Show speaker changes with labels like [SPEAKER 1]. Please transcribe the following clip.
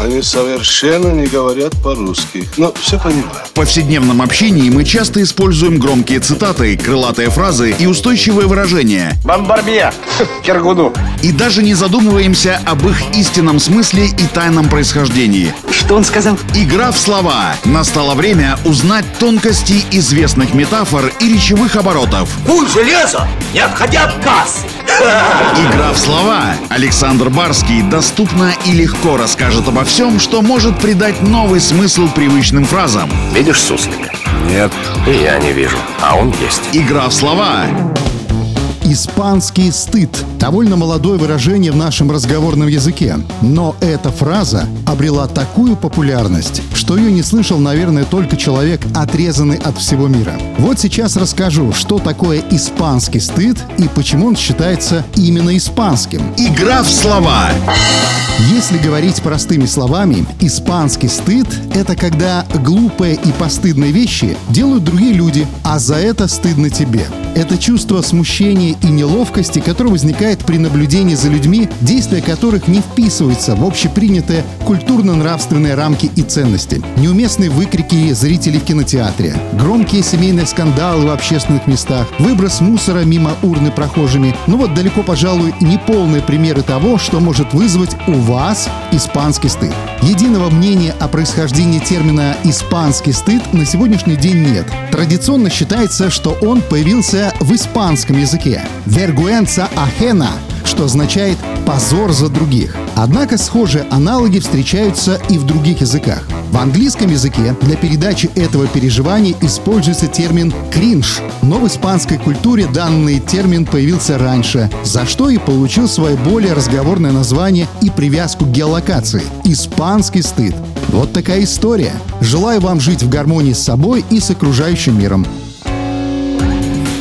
[SPEAKER 1] Они совершенно не говорят по-русски. Но все понимаю.
[SPEAKER 2] В повседневном общении мы часто используем громкие цитаты, крылатые фразы и устойчивые выражения.
[SPEAKER 3] Бомбарбье! Киргуду!
[SPEAKER 2] И даже не задумываемся об их истинном смысле и тайном происхождении.
[SPEAKER 4] Что он сказал?
[SPEAKER 2] Игра в слова. Настало время узнать тонкости известных метафор и речевых оборотов.
[SPEAKER 5] Куль железо, не отходя от кассы.
[SPEAKER 2] Игра в слова. Александр Барский доступно и легко расскажет обо всем, что может придать новый смысл привычным фразам.
[SPEAKER 3] Видишь суслика? Нет. И я не вижу. А он есть.
[SPEAKER 2] Игра в слова.
[SPEAKER 6] Испанский стыд – довольно молодое выражение в нашем разговорном языке. Но эта фраза обрела такую популярность, что ее не слышал, наверное, только человек, отрезанный от всего мира. Вот сейчас расскажу, что такое испанский стыд и почему он считается именно испанским.
[SPEAKER 2] Игра в слова.
[SPEAKER 6] Если говорить простыми словами, испанский стыд — это когда глупые и постыдные вещи делают другие люди, а за это стыдно тебе. Это чувство смущения и неловкости, которое возникает при наблюдении за людьми, действия которых не вписываются в общепринятые культурно-нравственные рамки и ценности. Неуместные выкрики зрителей в кинотеатре, громкие семейные скандалы в общественных местах, выброс мусора мимо урны прохожими. Ну вот далеко, пожалуй, не полные примеры того, что может вызвать у вас испанский стыд. Единого мнения о происхождении термина «испанский стыд» на сегодняшний день нет. Традиционно считается, что он появился в испанском языке «vergüenza ajena», что означает «позор за других». Однако схожие аналоги встречаются и в других языках. В английском языке для передачи этого переживания используется термин «кринж», но в испанской культуре данный термин появился раньше, за что и получил свое более разговорное название и привязку к геолокации – «испанский стыд». Вот такая история. Желаю вам жить в гармонии с собой и с окружающим миром.